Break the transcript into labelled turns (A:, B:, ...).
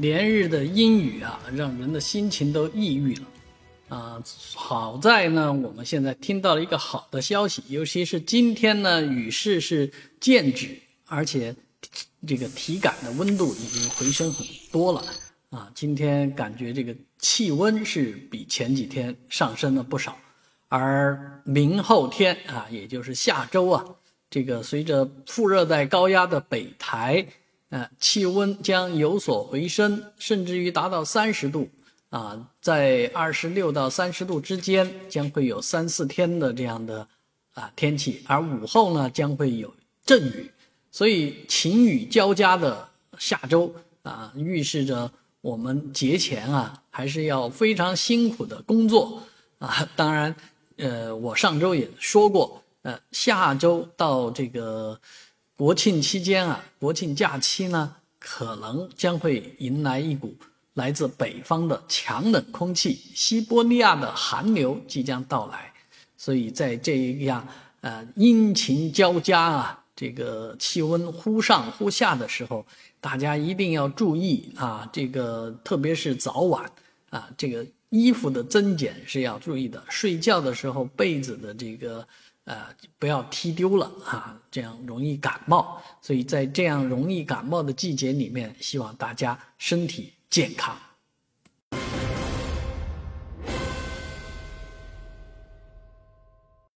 A: 连日的阴雨啊，让人的心情都抑郁了。啊，好在呢，我们现在听到了一个好的消息，尤其是今天呢，雨势是渐止，而且这个体感的温度已经回升很多了。啊，今天感觉这个气温是比前几天上升了不少，而明后天啊，也就是下周啊，这个随着副热带高压的北抬。呃，气温将有所回升，甚至于达到三十度啊，在二十六到三十度之间，将会有三四天的这样的啊天气，而午后呢将会有阵雨，所以晴雨交加的下周啊，预示着我们节前啊还是要非常辛苦的工作啊。当然，呃，我上周也说过，呃，下周到这个。国庆期间啊，国庆假期呢，可能将会迎来一股来自北方的强冷空气，西伯利亚的寒流即将到来。所以在这样呃阴晴交加啊，这个气温忽上忽下的时候，大家一定要注意啊，这个特别是早晚啊，这个衣服的增减是要注意的。睡觉的时候被子的这个。呃，不要踢丢了啊，这样容易感冒。所以在这样容易感冒的季节里面，希望大家身体健康。